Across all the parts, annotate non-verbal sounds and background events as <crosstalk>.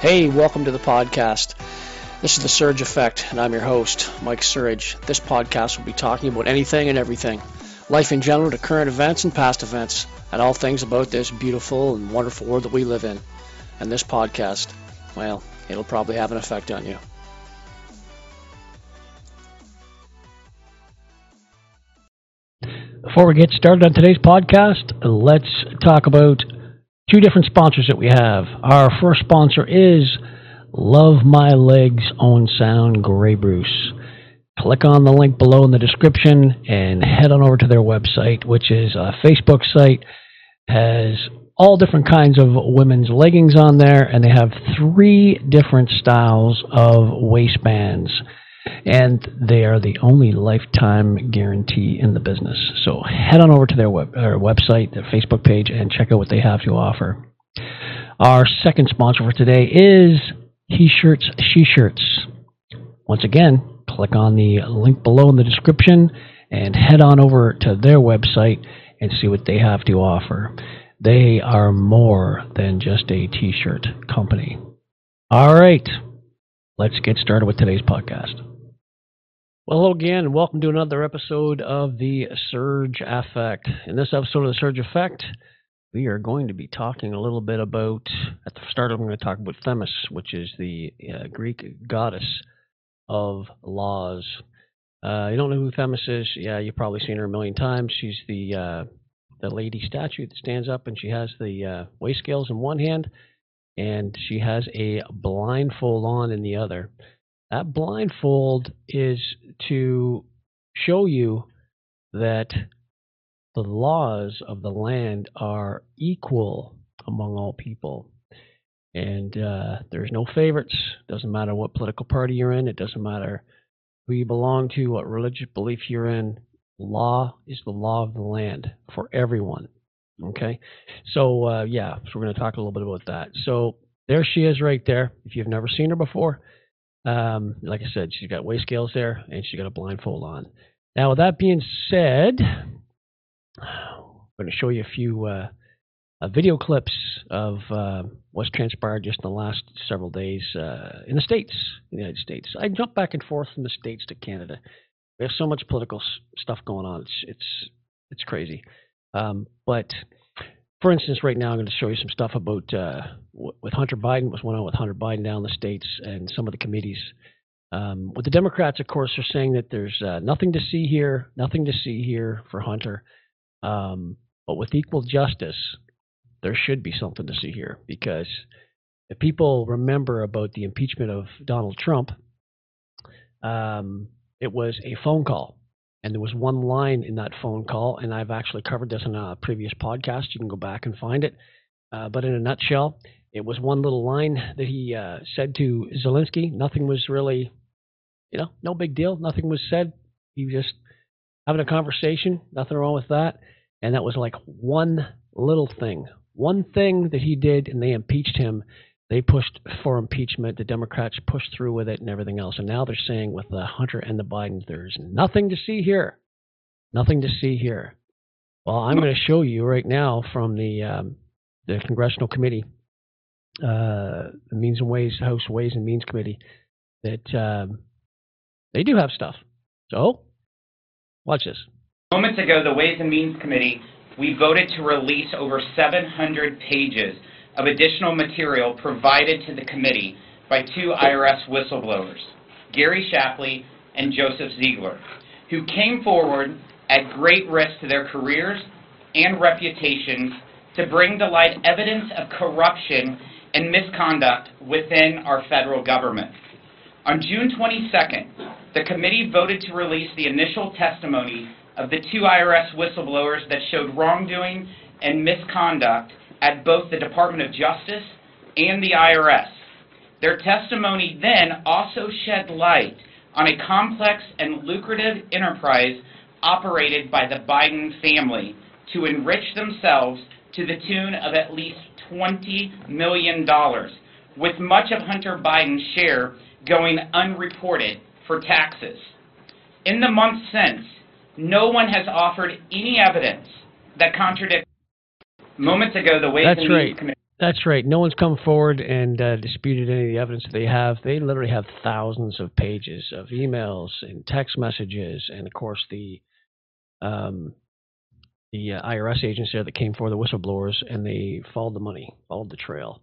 Hey, welcome to the podcast. This is the Surge Affect, and I'm your host, Mike Surge. This podcast will be talking about anything and everything life in general to current events and past events, and all things about this beautiful and wonderful world that we live in. And this podcast, well, it'll probably have an effect on you. Before we get started on today's podcast, let's talk about two different sponsors that we have. Our first sponsor is Love My Leggs Owen Sound Grey Bruce. Click on the link below in the description and head on over to their website, which is a Facebook site. Has all different kinds of women's leggings on there, and they have three different styles of waistbands and they are the only lifetime guarantee in the business. So head on over to their web, their website, their Facebook page, and check out what they have to offer. Our second sponsor for today is He Shirts, She Shirts. Once again, click on the link below in the description and head on over to their website and see what they have to offer. They are more than just a t shirt company. All right, let's get started with today's podcast. Well, hello again, and welcome to another episode of the Surge Affect. In this episode of the Surge Affect, we are going to be talking a little bit about, at the start, I'm going to talk about Themis, which is the uh, Greek goddess of laws. Uh, you don't know who Themis is? Yeah, you've probably seen her a million times. She's the uh, the lady statue that stands up, and she has the uh, weigh scales in one hand, and she has a blindfold on in the other. That blindfold is to show you that the laws of the land are equal among all people. And uh, there's no favorites. Doesn't matter what political party you're in. It doesn't matter who you belong to, what religious belief you're in. Law is the law of the land for everyone. Okay, so uh, yeah, so we're going to talk a little bit about that. So there she is, right there. If you've never seen her before, um, like I said, she's got weigh scales there, and she's got a blindfold on. Now, with that being said, I'm going to show you a few uh, uh, video clips of uh, what's transpired just in the last several days uh, in the states, in the United States. I jump back and forth from the states to Canada. Have so much political stuff going on. It's it's it's crazy. Um, but for instance, right now I'm going to show you some stuff about uh, with Hunter Biden. What's going on with Hunter Biden down in the states and some of the committees. Um, with the Democrats, of course, are saying that there's uh, nothing to see here, nothing to see here for Hunter. Um, but with equal justice, there should be something to see here because if people remember about the impeachment of Donald Trump, um, it was a phone call and there was one line in that phone call, and I've actually covered this in a previous podcast. You can go back and find it. Uh, but in a nutshell, it was one little line that he uh, said to Zelensky. Nothing was really, you know, no big deal. Nothing was said. He was just having a conversation. Nothing wrong with that. And that was like one little thing, one thing that he did, and they impeached him they pushed for impeachment. The Democrats pushed through with it and everything else. And now they're saying with the Hunter and the Biden, there's nothing to see here. Nothing to see here. Well, I'm going to show you right now from the um, the Congressional Committee, uh, the Means and Ways House Ways and Means Committee, that um, they do have stuff. So, watch this. Moments ago, the Ways and Means Committee we voted to release over 700 pages of additional material provided to the committee by two IRS whistleblowers, Gary Shapley and Joseph Ziegler, who came forward at great risk to their careers and reputations to bring to light evidence of corruption and misconduct within our federal government. On June 22nd, the committee voted to release the initial testimony of the two IRS whistleblowers that showed wrongdoing and misconduct at both the Department of Justice and the IRS. Their testimony then also shed light on a complex and lucrative enterprise operated by the Biden family to enrich themselves to the tune of at least $20 million, with much of Hunter Biden's share going unreported for taxes. In the months since, no one has offered any evidence that contradicts Moments ago, the Ways That's right. That's right. No one's come forward and uh, disputed any of the evidence that they have. They literally have thousands of pages of emails and text messages, and of course the um, the uh, IRS agents there that came for the whistleblowers, and they followed the money, followed the trail.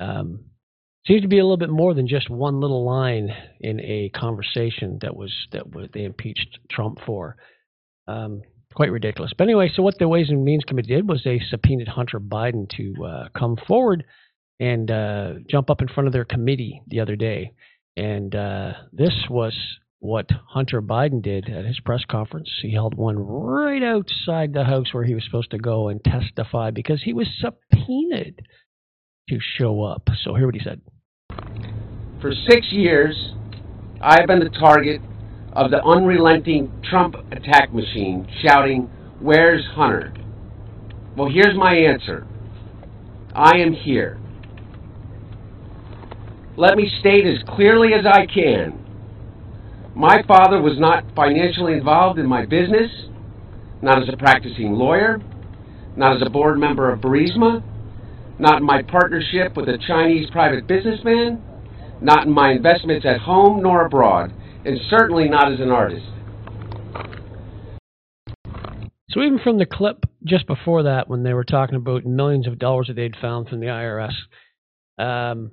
Um, seems to be a little bit more than just one little line in a conversation that was that was, they impeached Trump for. Um, quite ridiculous. But anyway, so what the Ways and Means Committee did was they subpoenaed Hunter Biden to uh, come forward and uh, jump up in front of their committee the other day. And uh, this was what Hunter Biden did at his press conference. He held one right outside the house where he was supposed to go and testify because he was subpoenaed to show up. So here what he said. For six years, I've been the target of the unrelenting Trump attack machine shouting, Where's Hunter? Well, here's my answer I am here. Let me state as clearly as I can my father was not financially involved in my business, not as a practicing lawyer, not as a board member of Burisma, not in my partnership with a Chinese private businessman, not in my investments at home nor abroad and certainly not as an artist. So even from the clip just before that, when they were talking about millions of dollars that they'd found from the IRS, um,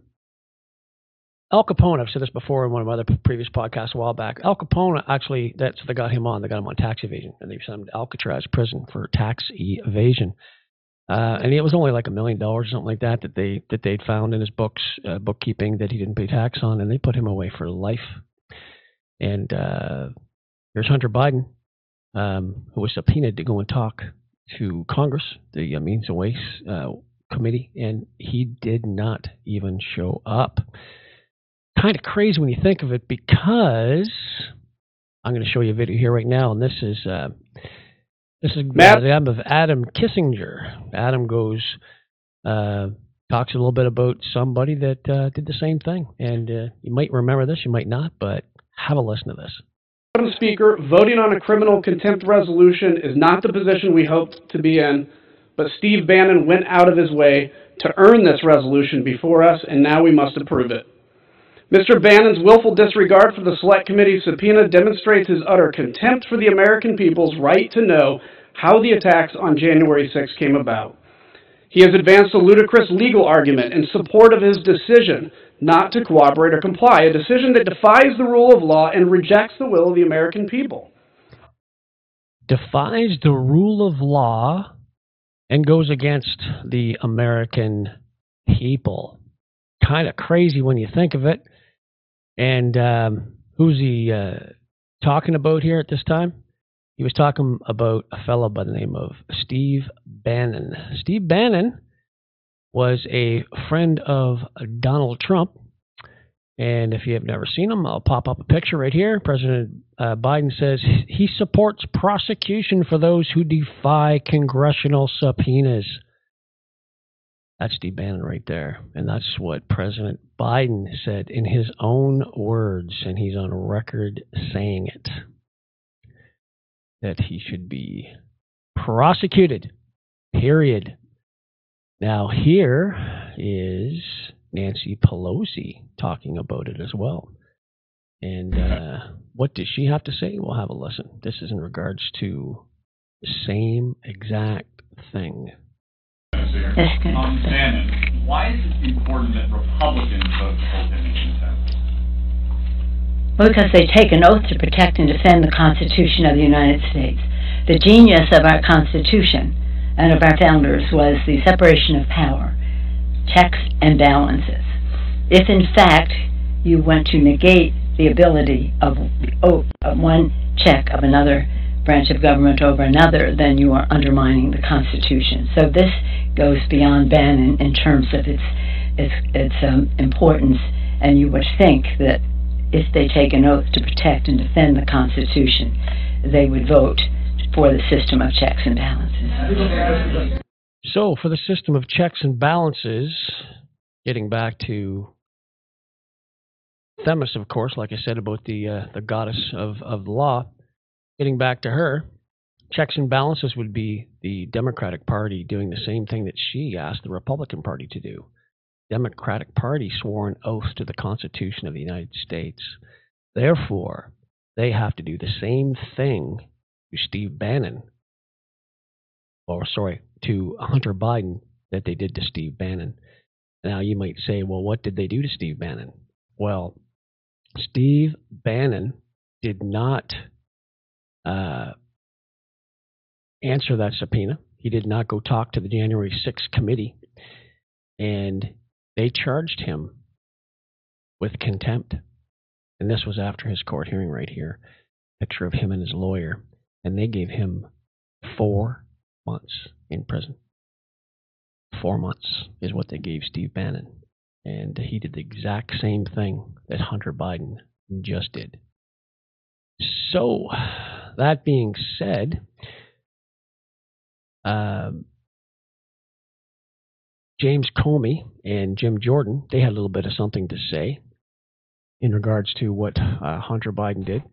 Al Capone, I've said this before in one of my other previous podcasts a while back. Al Capone actually, that's they got him on. They got him on tax evasion, and they sent him to Alcatraz prison for tax evasion. Uh, and it was only like a million dollars or something like that that they that they'd found in his books, uh, bookkeeping that he didn't pay tax on, and they put him away for life. And uh, here's Hunter Biden, um, who was subpoenaed to go and talk to Congress, the uh, Means and Ways uh, Committee, and he did not even show up. Kind of crazy when you think of it, because I'm going to show you a video here right now, and this is uh, this is Matt? the of Adam Kinzinger. Adam goes. Uh, talks a little bit about somebody that uh, did the same thing. And uh, you might remember this, you might not, but have a listen to this. Madam Speaker, voting on a criminal contempt resolution is not the position we hoped to be in, but Steve Bannon went out of his way to earn this resolution before us, and now we must approve it. Mr. Bannon's willful disregard for the Select Committee's subpoena demonstrates his utter contempt for the American people's right to know how the attacks on January 6 came about. He has advanced a ludicrous legal argument in support of his decision not to cooperate or comply, a decision that defies the rule of law and rejects the will of the American people. Defies the rule of law and goes against the American people. Kind of crazy when you think of it. And um, who's he uh, talking about here at this time? He was talking about a fellow by the name of Steve Bannon. Steve Bannon was a friend of Donald Trump. And if you have never seen him, I'll pop up a picture right here. President uh, Biden says he supports prosecution for those who defy congressional subpoenas. That's Steve Bannon right there. And that's what President Biden said in his own words. And he's on record saying it that he should be prosecuted. Period. Now, here is Nancy Pelosi talking about it as well. And <laughs> uh, what does she have to say? We'll have a listen. This is in regards to the same exact thing. Um, Bannon, why is it important that Republicans vote to hold him in contempt? Because they take an oath to protect and defend the Constitution of the United States. The genius of our Constitution and of our founders was the separation of power, checks and balances. If in fact you want to negate the ability of the of one check of another branch of government over another, then you are undermining the Constitution. So this goes beyond Bannon in terms of its its, its um, importance, and you would think that if they take an oath to protect and defend the Constitution, they would vote for the system of checks and balances. So, for the system of checks and balances, getting back to Themis, of course, like I said about the uh, the goddess of, of the law, getting back to her, checks and balances would be the Democratic Party doing the same thing that she asked the Republican Party to do. Democratic Party swore an oath to the Constitution of the United States. Therefore, they have to do the same thing to Steve Bannon, or sorry, to Hunter Biden that they did to Steve Bannon. Now, you might say, well, what did they do to Steve Bannon? Well, Steve Bannon did not uh, answer that subpoena. He did not go talk to the January 6th committee, and they charged him with contempt. And this was after his court hearing right here. Picture of him and his lawyer. And they gave him four months in prison. Four months is what they gave Steve Bannon. And he did the exact same thing that Hunter Biden just did. So, that being said, um, James Comer and Jim Jordan, they had a little bit of something to say in regards to what uh, Hunter Biden did.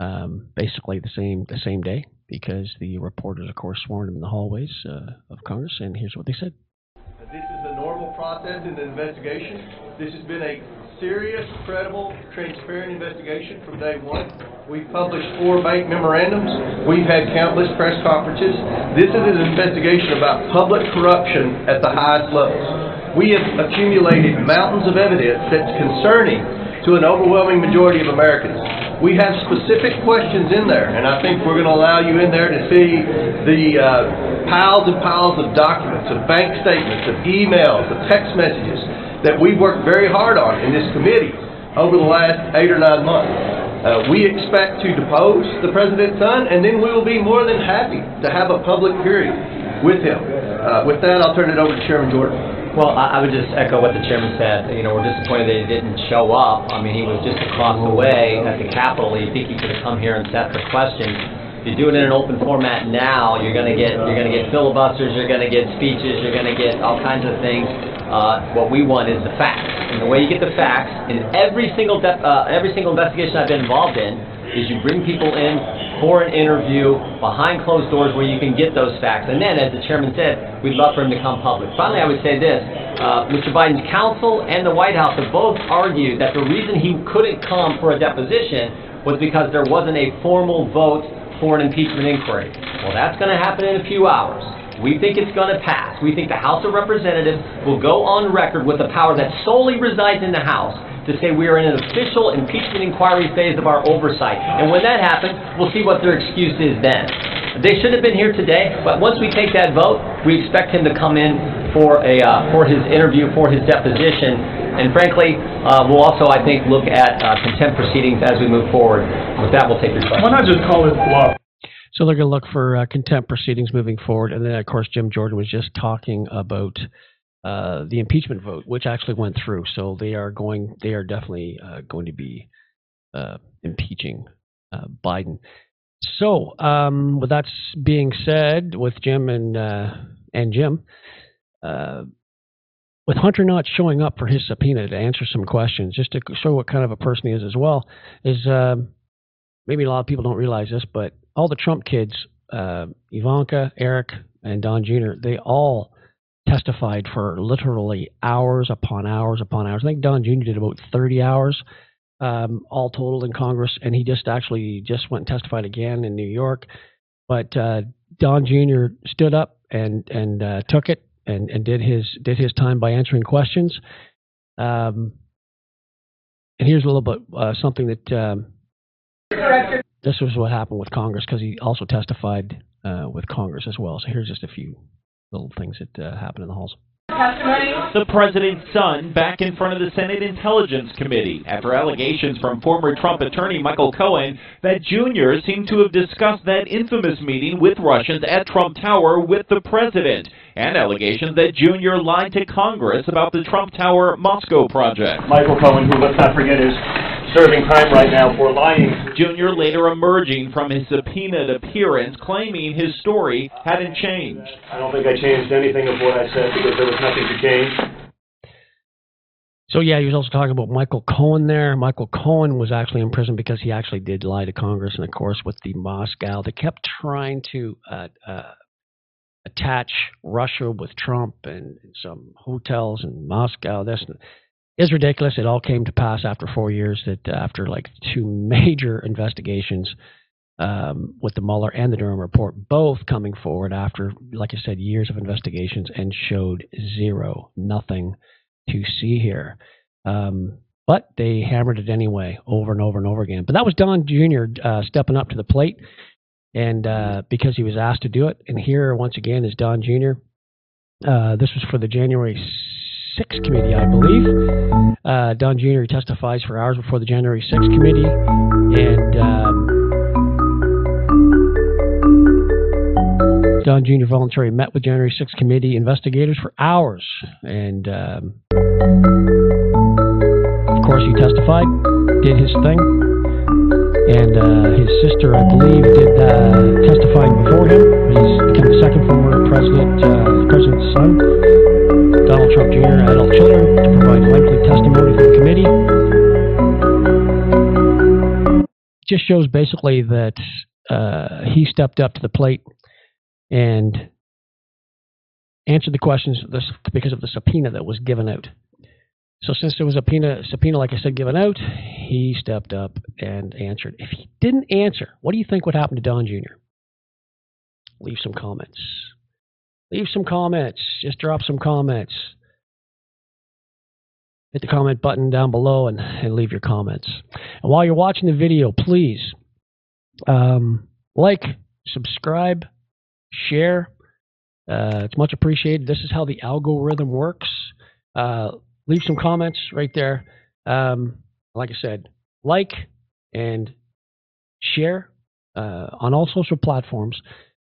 Um, basically the same the same day, because the reporters, of course, sworn him in the hallways uh, of Congress, and here's what they said. This is the normal process in the investigation. This has been a serious, credible, transparent investigation from day one. We've published four bank memorandums. We've had countless press conferences. This is an investigation about public corruption at the highest levels. We have accumulated mountains of evidence that's concerning to an overwhelming majority of Americans. We have specific questions in there, and I think we're going to allow you in there to see the uh, piles and piles of documents, of bank statements, of emails, of text messages that we've worked very hard on in this committee over the last eight or nine months. Uh, we expect to depose the president's son, and then we will be more than happy to have a public hearing with him. Uh, with that, I'll turn it over to Chairman Jordan. Well, I, I would just echo what the chairman said. You know, we're disappointed that he didn't show up. I mean, he was just across the way at the Capitol. You think he could have come here and set the questions. You do it in an open format now, you're gonna get, you're gonna get filibusters, you're gonna get speeches, you're gonna get all kinds of things. Uh, what we want is the facts. And the way you get the facts, in every single, uh, every single investigation I've been involved in, is you bring people in for an interview behind closed doors where you can get those facts. And then, as the chairman said, we'd love for him to come public. Finally, I would say this. Uh, Mr. Biden's counsel and the White House have both argued that the reason he couldn't come for a deposition was because there wasn't a formal vote for an impeachment inquiry. Well, that's going to happen in a few hours. We think it's going to pass. We think the House of Representatives will go on record with the power that solely resides in the House to say we are in an official impeachment inquiry phase of our oversight. And when that happens, we'll see what their excuse is then. They should have been here today, but once we take that vote, we expect him to come in for a uh, for his interview, for his deposition. And frankly, uh, we'll also, I think, look at uh, contempt proceedings as we move forward. With that, we'll take your questions. Why not just call it bluff? So they're going to look for uh, contempt proceedings moving forward. And then, of course, Jim Jordan was just talking about uh, the impeachment vote, which actually went through. So they are going, they are definitely uh, going to be uh, impeaching uh, Biden. So um, with that being said, with Jim and uh, and Jim, with Hunter not showing up for his subpoena to answer some questions, just to show what kind of a person he is as well, is um, maybe a lot of people don't realize this, but all the Trump kids, Ivanka, Eric, and Don Jr., they all testified for literally hours upon hours upon hours. I think Don Jr. did about 30 hours um, all total in Congress, and he just actually just went and testified again in New York. But uh, Don Jr. stood up and and uh, took it and, and did his did his time by answering questions. Um, and here's a little bit uh, something that um, this was what happened with Congress because he also testified uh, with Congress as well. So here's just a few little things that uh, happen in the halls. The president's son back in front of the Senate Intelligence Committee after allegations from former Trump attorney Michael Cohen that Jr. seemed to have discussed that infamous meeting with Russians at Trump Tower with the president, and allegations that Jr. lied to Congress about the Trump Tower Moscow project. Michael Cohen, who let's not forget is serving time right now for lying. Jr. later emerging from his subpoenaed appearance, claiming his story hadn't changed. I don't think I changed anything of what I said because there was nothing to change. So yeah, he was also talking about Michael Cohen there. Michael Cohen was actually in prison because he actually did lie to Congress, and of course with the Moscow, they kept trying to uh, uh, attach Russia with Trump and some hotels in Moscow. This is ridiculous. It all came to pass after four years. That after like two <laughs> major investigations um, with the Mueller and the Durham report, both coming forward after, like I said, years of investigations and showed zero, nothing to see here. Um, but they hammered it anyway, over and over and over again. But that was Don Jr. Uh, stepping up to the plate, and uh, because he was asked to do it. And here, once again, is Don Jr. Uh, this was for the January 6th committee, I believe. Uh, Don Jr. testifies for hours before the January 6th committee, and um, Don Jr. voluntarily met with January 6th committee investigators for hours. And um, of course, he testified, did his thing. And uh, his sister, I believe, did uh, testifying before him. He's become the second former president, uh, president's son, Donald Trump Jr., adult children, to provide lengthy testimony for the committee. Just shows basically that uh, he stepped up to the plate and answered the questions because of the subpoena that was given out. So since there was a subpoena, subpoena, like I said, given out, he stepped up and answered. If he didn't answer, what do you think would happen to Don Jr.? Leave some comments. Leave some comments. Just drop some comments. Hit the comment button down below and, and leave your comments. And while you're watching the video, please um, like, subscribe, share. Uh, it's much appreciated. This is how the algorithm works. Uh, leave some comments right there. Um, like I said, like and share uh, on all social platforms.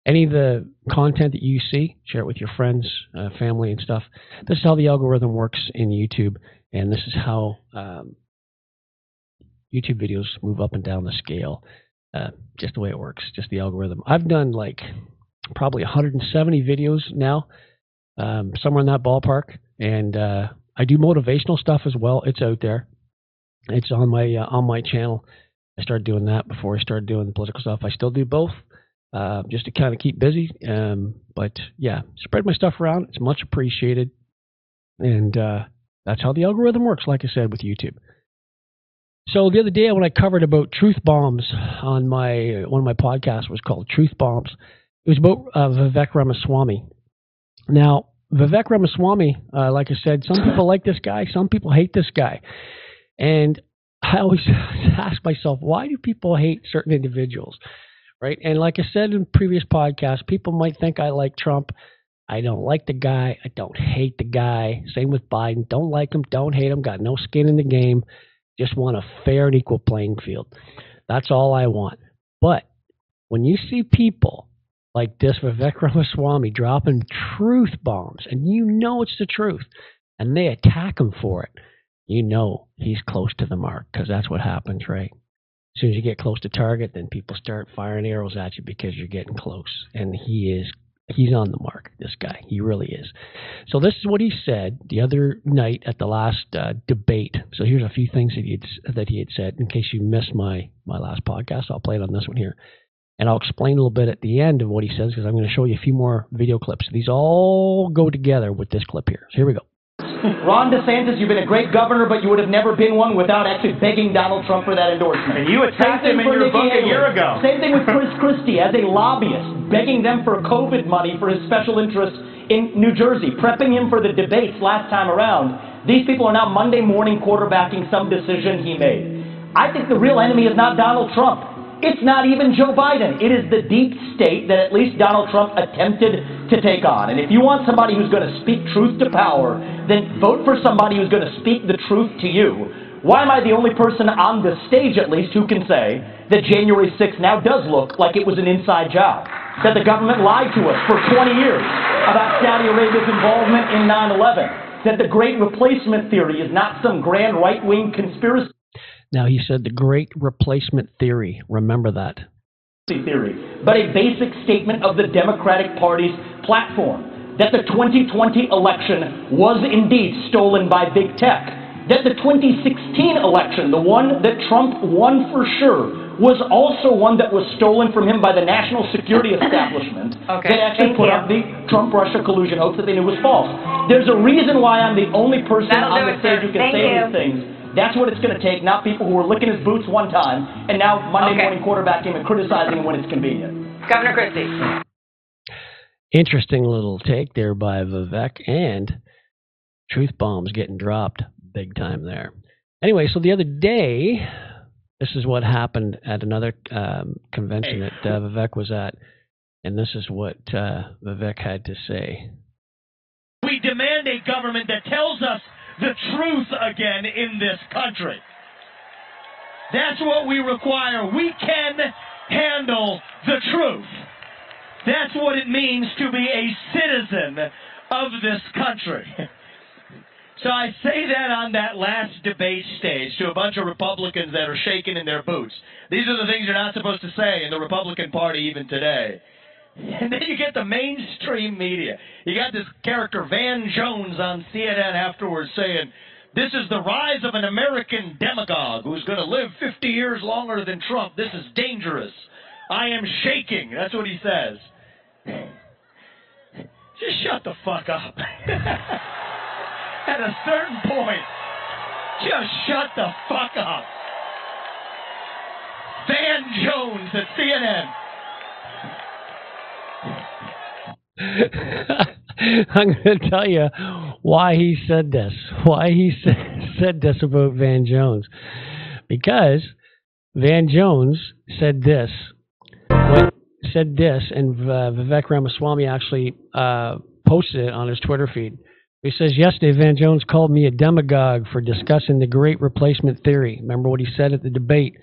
Any of the content that you see, share it with your friends, uh, family, and stuff. This is how the algorithm works in YouTube, and this is how um, YouTube videos move up and down the scale. Uh, just the way it works, just the algorithm. I've done like probably 170 videos now, um, somewhere in that ballpark. And uh, I do motivational stuff as well. It's out there. It's on my uh, on my channel. I started doing that before I started doing the political stuff. I still do both, uh, just to kind of keep busy. Um, but yeah, spread my stuff around. It's much appreciated, and uh, that's how the algorithm works. Like I said with YouTube. So the other day when I covered about truth bombs on my one of my podcasts was called Truth Bombs. It was about uh, Vivek Ramaswamy. Now, Vivek Ramaswamy, uh, like I said, some people like this guy, some people hate this guy. And I always <laughs> ask myself, why do people hate certain individuals? Right? And like I said in previous podcasts, people might think I like Trump. I don't like the guy. I don't hate the guy. Same with Biden. Don't like him. Don't hate him. Got no skin in the game. Just want a fair and equal playing field. That's all I want. But when you see people like this Vivek <laughs> Ramaswamy dropping truth bombs, and you know it's the truth, and they attack him for it, you know he's close to the mark because that's what happens, right? As soon as you get close to target, then people start firing arrows at you because you're getting close, and he is he's on the mark. This guy, he really is. So this is what he said the other night at the last uh, debate. So here's a few things that he that he had said. In case you missed my my last podcast, I'll play it on this one here. And I'll explain a little bit at the end of what he says because I'm going to show you a few more video clips. These all go together with this clip here. So here we go. Ron DeSantis, you've been a great governor, but you would have never been one without actually begging Donald Trump for that endorsement. And you attacked him in your Nikki book Haley. a year ago. Same thing with Chris Christie as a lobbyist, begging them for COVID money for his special interests in New Jersey, prepping him for the debates last time around. These people are now Monday morning quarterbacking some decision he made. I think the real enemy is not Donald Trump. It's not even Joe Biden. It is the deep state that at least Donald Trump attempted to take on. And if you want somebody who's going to speak truth to power, then vote for somebody who's going to speak the truth to you. Why am I the only person on the stage, at least, who can say that January 6th now does look like it was an inside job? That the government lied to us for 20 years about Saudi Arabia's involvement in 9 11? That the great replacement theory is not some grand right wing conspiracy? Now, he said the great replacement theory. Remember that. Theory, but a basic statement of the Democratic Party's platform that the 2020 election was indeed stolen by big tech. that the 2016 election, the one that Trump won for sure, was also one that was stolen from him by the national security establishment <laughs> Okay, that actually thank put you. up the Trump-Russia collusion hoax that they knew was false. There's a reason why I'm the only person That'll on the stage who can Thank say you. these things. That's what it's going to take, not people who were licking his boots one time and now Monday Okay. morning quarterbacking and criticizing him when it's convenient. Governor Christie. Interesting little take there by Vivek and truth bombs getting dropped big time there. Anyway, so the other day, this is what happened at another um, convention that uh, Vivek was at, and this is what uh, Vivek had to say. We demand a government that tells us the truth again in this country. That's what we require. We can handle the truth. That's what it means to be a citizen of this country. <laughs> So I say that on that last debate stage to a bunch of Republicans that are shaking in their boots. These are the things you're not supposed to say in the Republican Party even today. And then you get the mainstream media. You got this character Van Jones on CNN afterwards saying, "This is the rise of an American demagogue who's going to live 50 years longer than Trump. This is dangerous. I am shaking." That's what he says. <laughs> Just shut the fuck up. <laughs> At a certain point, just shut the fuck up. Van Jones at CNN. <laughs> I'm going to tell you why he said this. Why he <laughs> said, this about Van Jones. Because Van Jones said this. When, said this, and uh, Vivek Ramaswamy actually uh, posted it on his Twitter feed. He says, Yesterday, Van Jones called me a demagogue for discussing the great replacement theory. Remember what he said at the debate?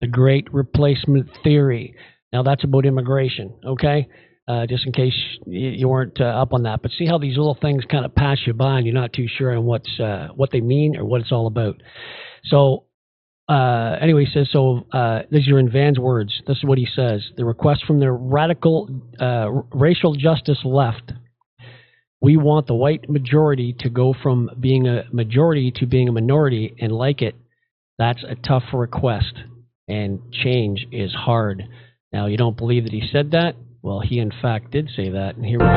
The great replacement theory. Now, that's about immigration, okay? Uh, just in case you, you weren't uh, up on that. But see how these little things kind of pass you by and you're not too sure on what's, uh, what they mean or what it's all about. So, uh, anyway, he says, so uh, these are in Van's words. This is what he says. The request from the radical uh, racial justice left we want the white majority to go from being a majority to being a minority and like it. That's a tough request, and change is hard. Now, you don't believe that he said that? Well, he in fact did say that, and here we go.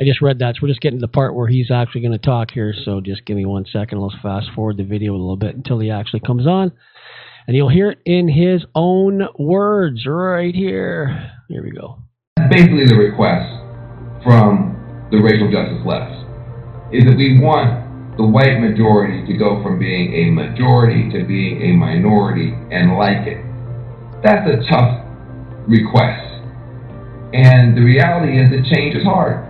I just read that, so we're just getting to the part where he's actually going to talk here. So just give me one second. Let's fast forward the video a little bit until he actually comes on. And you'll hear it in his own words right here. Here we go. basically the request from the racial justice left is that we want the white majority to go from being a majority to being a minority and like it. That's a tough request. And the reality is that change is hard.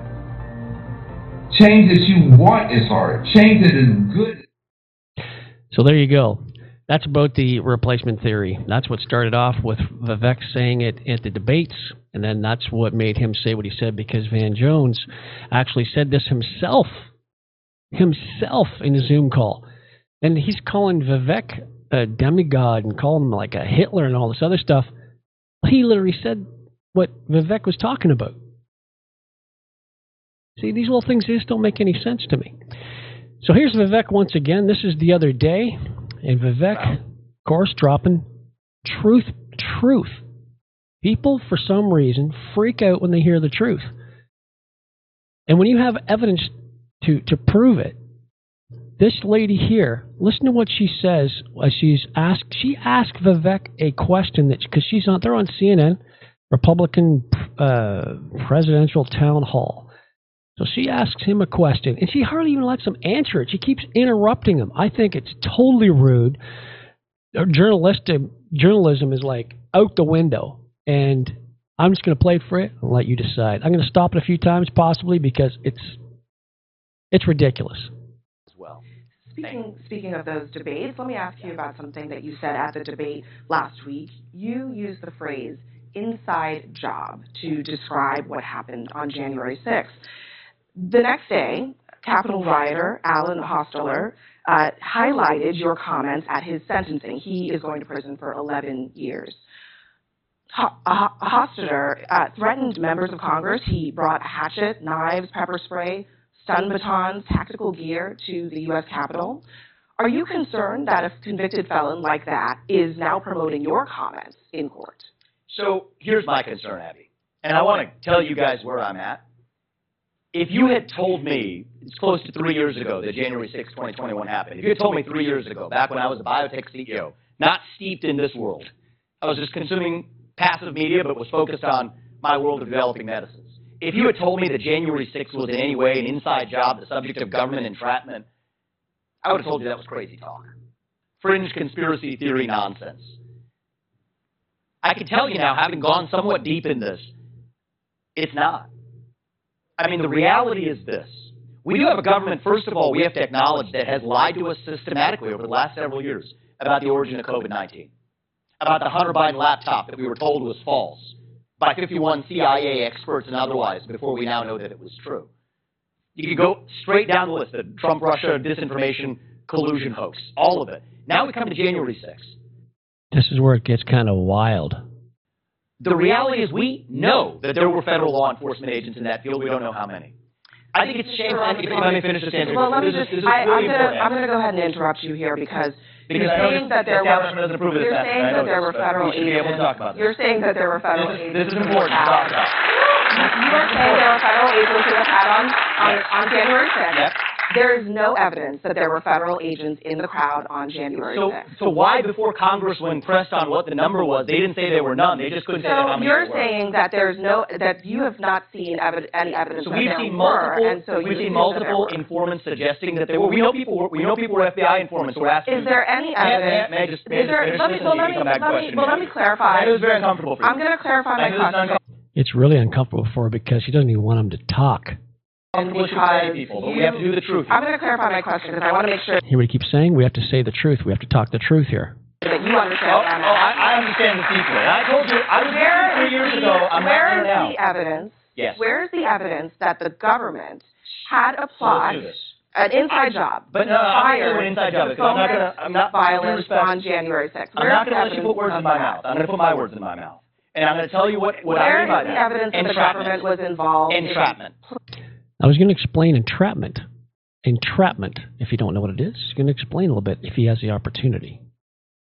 Change that you want is hard. Change that is good So there you go. That's about the replacement theory. That's what started off with Vivek saying it at the debates, and then that's what made him say what he said because Van Jones actually said this himself, himself in a Zoom call, and he's calling Vivek a demigod and calling him like a Hitler and all this other stuff. He literally said what Vivek was talking about. See, these little things just don't make any sense to me. So here's Vivek once again. This is the other day. And Vivek, of course, dropping truth, truth. People, for some reason, freak out when they hear the truth. And when you have evidence to, to prove it, this lady here, listen to what she says as she's asked. She asked Vivek a question that because she's on, they're on CNN, Republican uh, presidential town hall. So she asks him a question, and she hardly even lets him answer it. She keeps interrupting him. I think it's totally rude. Journalistic journalism is like out the window, and I'm just going to play for it and let you decide. I'm going to stop it a few times, possibly because it's it's ridiculous. Speaking, speaking of those debates, let me ask you about something that you said at the debate last week. You used the phrase inside job to describe what happened on January 6th. The next day, Capitol rioter Alan Hostetter uh, highlighted your comments at his sentencing. He is going to prison for 11 years. Ho- uh, uh, threatened members of Congress. He brought a hatchet, knives, pepper spray, stun batons, tactical gear to the U.S. Capitol. Are you concerned that a convicted felon like that is now promoting your comments in court? So here's my concern, Abby, and I want to tell you guys where I'm at. If you had told me, it's close to three years ago that January 6, 2021 happened, if you had told me three years ago, back when I was a biotech CEO, not steeped in this world, I was just consuming passive media but was focused on my world of developing medicines. If you had told me that January 6th was in any way an inside job, the subject of government entrapment, I would have told you that was crazy talk. Fringe conspiracy theory nonsense. I can tell you now, having gone somewhat deep in this, it's not. I mean, the reality is this. We do have a government, first of all, we have to acknowledge that has lied to us systematically over the last several years about the origin of COVID-19, about the Hunter Biden laptop that we were told was false by 51 CIA experts and otherwise before we now know that it was true. You could go straight down the list, the Trump-Russia disinformation collusion hoax, all of it. Now we come to January 6th. This is where it gets kind of wild. The reality is we know that there were federal law enforcement agents in that field. We don't know how many. I think it's a shame. If you let me finish this answer. Well, let me this is- just, this is I, really I'm gonna, important. I'm gonna go ahead and interrupt you here because Because you're I know saying that there establishment were, doesn't approve of this you're saying that there were federal we should be able to agents. talk about this. You're saying that there were federal agents. this is important to talk about. You are saying there were federal agents who had on, on, on January Yep. Sixth. There is no evidence that there were federal agents in the crowd on January So, sixth. so why before Congress, when pressed on what the number was, they didn't say there were none. They just couldn't say how So many you're were. saying that there's no, that you have not seen evid- any evidence So we've there seen were, multiple, and so we've seen assume that there multiple informants suggesting that there were. We know people. Were, we know people were FBI informants. We're asking. Is there any May may evidence? May just, Is there, finish let me, well, let me, come back let me, well, let me clarify. It was very uncomfortable for you. I'm gonna clarify my I know question. It's really uncomfortable for her because she doesn't even want him to talk. Uncomfortable to say people, but we have to do the truth. I'm gonna clarify my question because I wanna make sure Hear what keep saying? We have to say the truth. We have to talk the truth here. that you understand Oh, what I'm oh, I. I understand the deeply. And I told you, I was Where three years the- ago. I'm where not is now. the evidence? Yes. Where is the evidence that the government had a plot, do an inside job, But no, I'm not gonna an inside job because I'm not foment gonna. I'm not. violence respect, on January 6th? I'm not gonna let you put words in my mouth. I'm gonna put my words in my mouth, and I'm gonna tell you what what I mean by is the evidence that the Entrapment. government was involved in Entrapment. I was going to explain entrapment. Entrapment, if you don't know what it is, he's going to explain a little bit if he has the opportunity.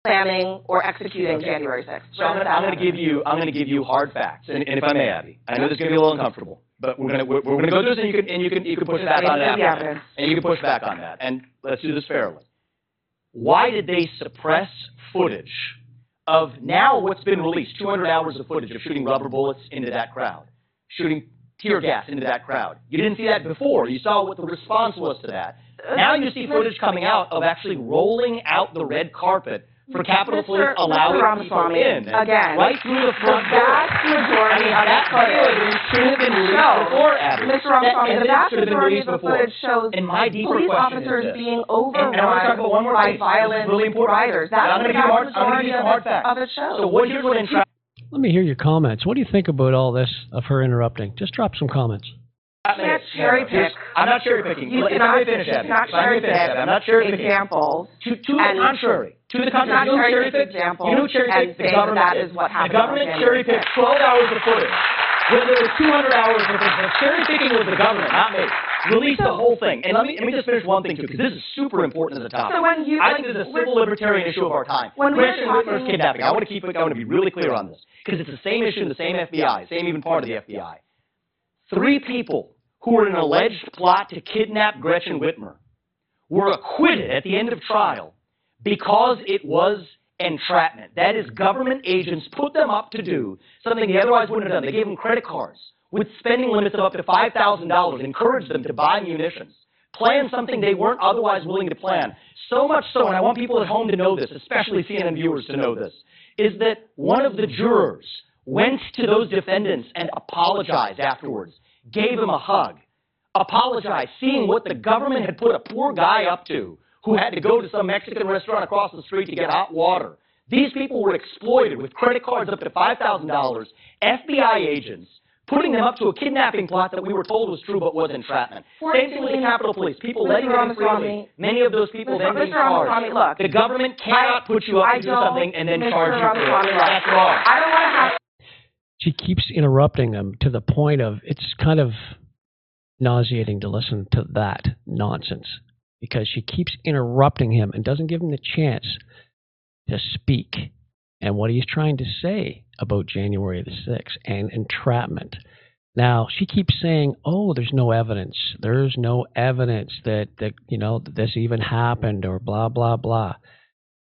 planning or executing January 6th? So I'm gonna, give you I'm gonna give you hard facts, and, and if I may, Abby, I know this is gonna be a little uncomfortable, but we're gonna we're, we're gonna go through this, and you can and you can you can push back on that, me the evidence. and you can push back on that, and let's do this fairly. Why did they suppress footage of now what's been released? 200 hours of footage of shooting rubber bullets into that crowd, shooting tear gas into that crowd. You didn't see that before. You saw what the response was to that. Uh, now you see footage coming out of actually rolling out the red carpet for Capitol Police allowing Ramaswamy, in. again, Right through the front the door. vast majority I mean, of that footage should have been released shows, before, Abby. Mr. That Ramaswamy, the vast should have been majority of released the before. footage shows And my deeper police officers being And- and I wanna talk overrun about one more by thing. This is violent really riders. That's I'm the gonna give you vast hard, I'm gonna majority of some hard it, facts. of it shows. So what here's what entrapment Let me hear your comments. What do you think about all this of her interrupting? Just drop some comments. You can't cherry pick. I'm not cherry picking. You If I cannot, may finish, you Abby. cannot If I may cherry finish, Abby. I'm not cherry picking. examples. To, to the contrary. To the contrary. You cherry cherry pick examples You know cherry and picked? The government that did. is what happened on government cherry picked 12 hours of footage. When there was 200 hours of it. Cherry picking was the government, not me. Release the whole thing. And let me, let me just finish one thing too, because this is super important as a topic. So when you- I think this is a civil libertarian issue of our time. When Gretchen Whitmer's kidnapping. I want to keep it, I want to be really clear on this. Because it's the same issue in the same FBI, same even part of the FBI. Three people who were in an alleged plot to kidnap Gretchen Whitmer were acquitted at the end of trial because it was entrapment. That is, government agents put them up to do something they otherwise wouldn't have done. They gave them credit cards with spending limits of up to $5,000, encouraged them to buy munitions, plan something they weren't otherwise willing to plan. So much so, and I want people at home to know this, especially CNN viewers to know this, is that one of the jurors went to those defendants and apologized afterwards, gave them a hug, apologized, seeing what the government had put a poor guy up to who had to go to some Mexican restaurant across the street to get hot water. These people were exploited with credit cards up to $5,000, FBI agents, putting them up to a kidnapping plot that we were told was true but was entrapment. Same thing with the Capitol Police. People Mr. letting them in Ramaswamy, freely. Many of those people Mr. then being Mr. Ramaswamy, charged. look, the government cannot put you up I to do something and then Mr. charge you for it. Look, That's wrong. I don't want to have she keeps interrupting him to the point of it's kind of nauseating to listen to that nonsense because she keeps interrupting him and doesn't give him the chance to speak and what he's trying to say about January the 6th and entrapment. Now, she keeps saying, "Oh, there's no evidence. There's no evidence that that you know that this even happened or blah blah blah."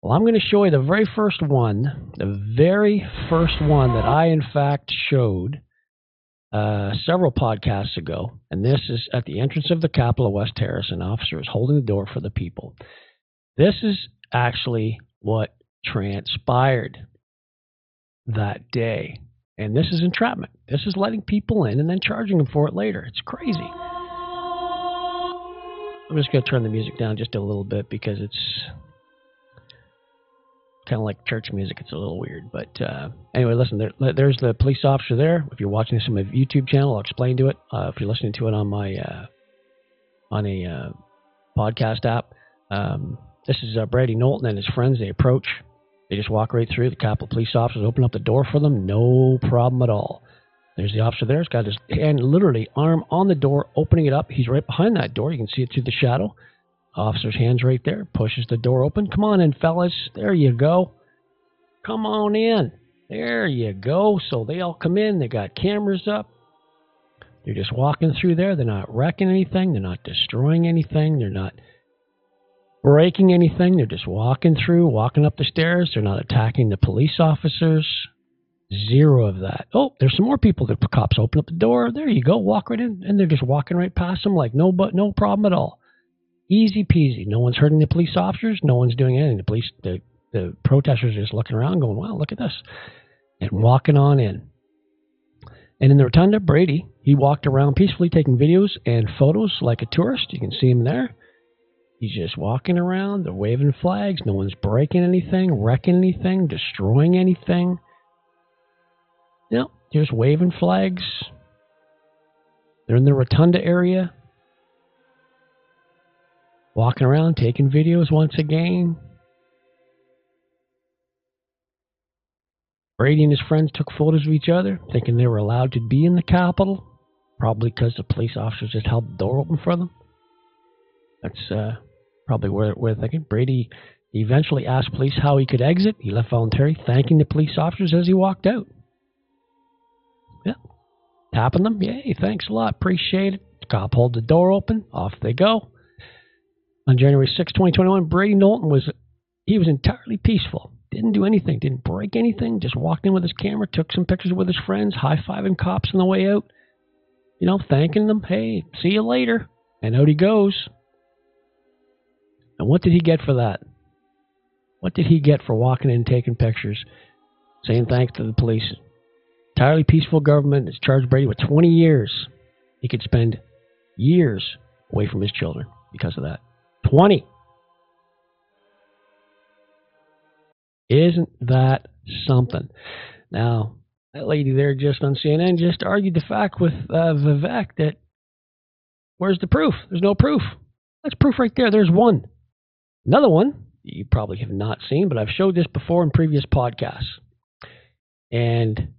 Well, I'm going to show you the very first one, the very first one that I in fact showed uh, several podcasts ago, and this is at the entrance of the Capitol of West Terrace. An officer is holding the door for the people. This is actually what transpired that day. And this is entrapment. This is letting people in and then charging them for it later. It's crazy. I'm just going to turn the music down just a little bit because it's kind of like church music. It's a little weird. But uh, anyway, listen, there, there's the police officer there. If you're watching this on my YouTube channel, I'll explain to it. Uh, if you're listening to it on my uh, on a uh, podcast app, um, this is uh, Brady Knowlton and his friends. They approach. They just walk right through. The Capitol police officers open up the door for them. No problem at all. There's the officer there. He's got his hand, literally arm on the door, opening it up. He's right behind that door. You can see it through the shadow. Officer's hand's right there. Pushes the door open. Come on in, fellas. There you go. Come on in. There you go. So they all come in. They got cameras up. They're just walking through there. They're not wrecking anything. They're not destroying anything. They're not breaking anything. They're just walking through, walking up the stairs. They're not attacking the police officers. Zero of that. Oh, there's some more people. The cops open up the door. There you go. Walk right in, and they're just walking right past them like no, but no problem at all. Easy peasy. No one's hurting the police officers. No one's doing anything. The police, the, the protesters are just looking around, going, "Wow, look at this," and walking on in. And in the rotunda, Brady, he walked around peacefully taking videos and photos like a tourist. You can see him there. He's just walking around. They're waving flags. No one's breaking anything, wrecking anything, destroying anything. No, just waving flags. They're in the rotunda area. Walking around, taking videos once again. Brady and his friends took photos of each other, thinking they were allowed to be in the Capitol. Probably because the police officers just held the door open for them. That's uh, probably where, they're thinking. Brady eventually asked police how he could exit. He left voluntarily, thanking the police officers as he walked out. Yeah. Tapping them. Yay, thanks a lot. Appreciate it. Cop pulled the door open. Off they go. On January 6, 2021, Brady Knowlton was he was entirely peaceful. Didn't do anything, didn't break anything, just walked in with his camera, took some pictures with his friends, high fiving cops on the way out. You know, thanking them, hey, see you later. And out he goes. And what did he get for that? What did he get for walking in and taking pictures, saying thanks to the police? Entirely peaceful government has charged Brady with 20 years. He could spend years away from his children because of that. 20. Isn't that something? Now, that lady there just on CNN just argued the fact with uh, Vivek that where's the proof? There's no proof. That's proof right there. There's one. Another one you probably have not seen, but I've showed this before in previous podcasts. And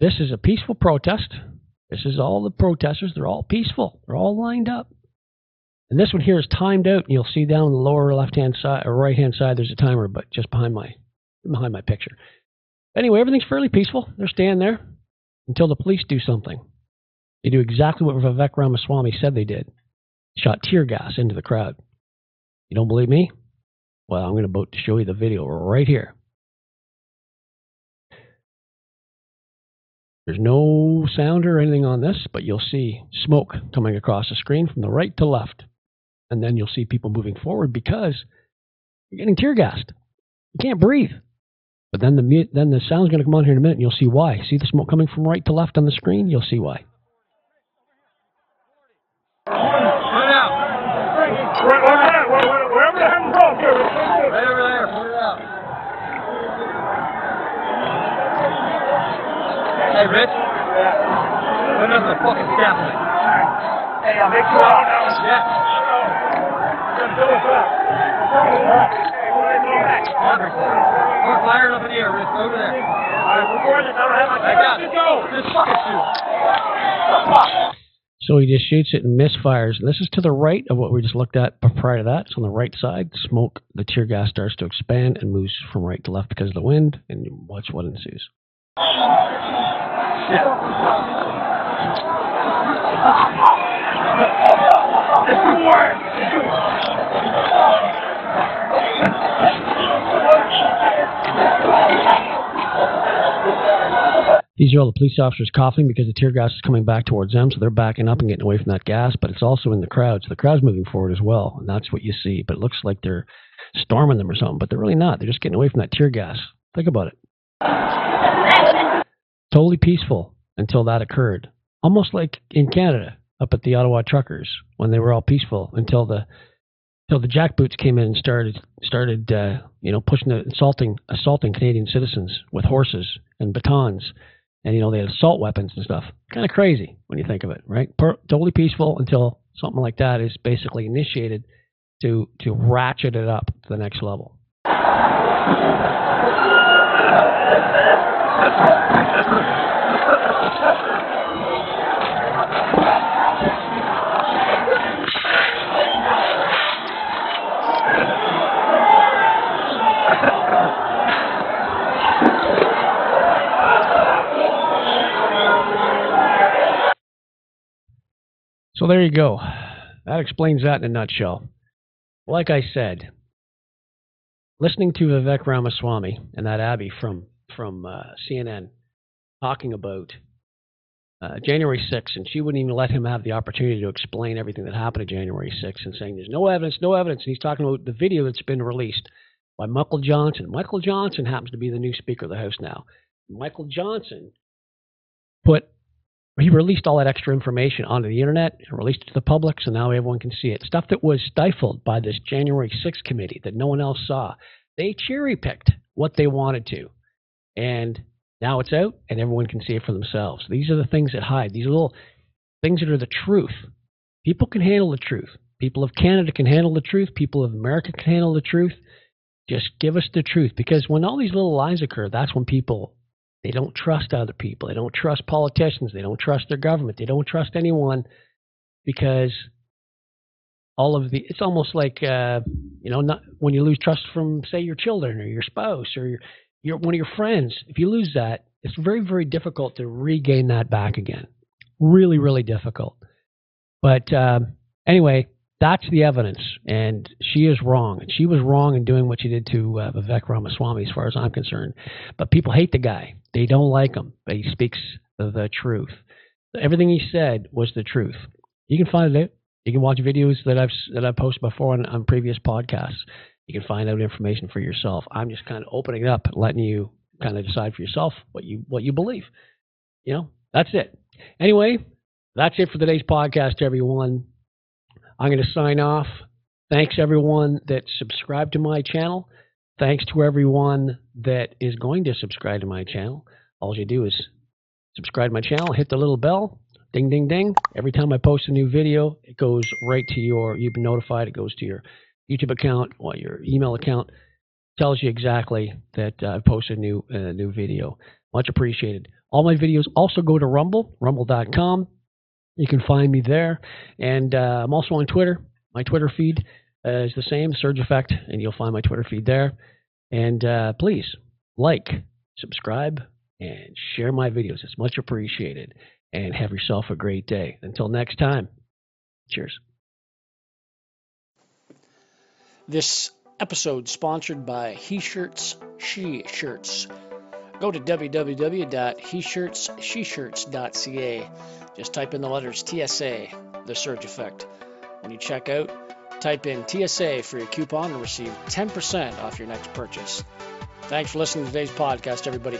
this is a peaceful protest. This is all the protesters. They're all peaceful. They're all lined up. And this one here is timed out. You'll see down the lower left-hand side or right-hand side, there's a timer, but just behind my behind my picture. Anyway, everything's fairly peaceful. They're standing there until the police do something. They do exactly what Vivek Ramaswamy said they did. Shot tear gas into the crowd. You don't believe me? Well, I'm going to show you the video right here. There's no sound or anything on this, but you'll see smoke coming across the screen from the right to left. And then you'll see people moving forward because you're getting tear gassed. You can't breathe. But then the then the sound's going to come on here in a minute, and you'll see why. See the smoke coming from right to left on the screen? You'll see why. Wherever the hell from, Right over there, put it out. Hey, Rich. Yeah. Put another fucking scaffolding. Hey, I'll make sure I don't know. Yeah. Hey, we'll go back. Everything. We're firing up in the air, Rick. Over there. All right, we're this. I don't have my I got it. go. Just fucking shoot. So he just shoots it and misfires. And this is to the right of what we just looked at prior to that. It's on the right side, smoke, the tear gas starts to expand and moves from right to left because of the wind. And watch what ensues. These are all the police officers coughing because the tear gas is coming back towards them, so they're backing up and getting away from that gas, but it's also in the crowd, so the crowd's moving forward as well, and that's what you see. But it looks like they're storming them or something, but they're really not. They're just getting away from that tear gas. Think about it. Totally peaceful until that occurred. Almost like in Canada, up at the Ottawa truckers, when they were all peaceful until the until the jackboots came in and started started uh, you know pushing the assaulting assaulting Canadian citizens with horses and batons and you know they had assault weapons and stuff. Kind of crazy when you think of it, right? Per- totally peaceful until something like that is basically initiated to to ratchet it up to the next level. So there you go. That explains that in a nutshell. Like I said, listening to Vivek Ramaswamy and that Abby from from uh, CNN talking about uh, January 6th, and she wouldn't even let him have the opportunity to explain everything that happened on January 6th, and saying there's no evidence, no evidence. And he's talking about the video that's been released by Michael Johnson. Michael Johnson happens to be the new Speaker of the House now. Michael Johnson put he released all that extra information onto the internet and released it to the public so now everyone can see it. Stuff that was stifled by this January 6th committee that no one else saw. They cherry picked what they wanted to. And now it's out and everyone can see it for themselves. These are the things that hide. These little things that are the truth. People can handle the truth. People of Canada can handle the truth. People of America can handle the truth. Just give us the truth. Because when all these little lies occur, that's when people they don't trust other people. They don't trust politicians. They don't trust their government. They don't trust anyone because all of the it's almost like uh, you know not when you lose trust from say your children or your spouse or your, your one of your friends. If you lose that, it's very very difficult to regain that back again. Really really difficult. But um, anyway, that's the evidence, and she is wrong. And she was wrong in doing what she did to uh, Vivek Ramaswamy, as far as I'm concerned. But people hate the guy. They don't like him, but he speaks the truth. Everything he said was the truth. You can find it. You can watch videos that I've that I've posted before on, on previous podcasts. You can find out information for yourself. I'm just kind of opening it up, letting you kind of decide for yourself what you what you believe. You know, that's it. Anyway, that's it for today's podcast, everyone. I'm going to sign off. Thanks, everyone that subscribed to my channel. Thanks to everyone that is going to subscribe to my channel. All you do is subscribe to my channel, hit the little bell, ding, ding, ding. Every time I post a new video, it goes right to your, you've been notified, it goes to your YouTube account or your email account. Tells you exactly that uh, I've posted a new, uh, new video. Much appreciated. All my videos also go to Rumble, rumble.com. You can find me there. And uh, I'm also on Twitter. My Twitter feed uh, is the same, Surge Affect, and you'll find my Twitter feed there. And uh, please like, subscribe, and share my videos. It's much appreciated. And have yourself a great day. Until next time, cheers. This episode sponsored by He Shirts, She Shirts. Go to www.heshirtssheshirts.ca just type in the letters TSA, the surge affect. When you check out, type in TSA for your coupon and receive 10% off your next purchase. Thanks for listening to today's podcast, everybody.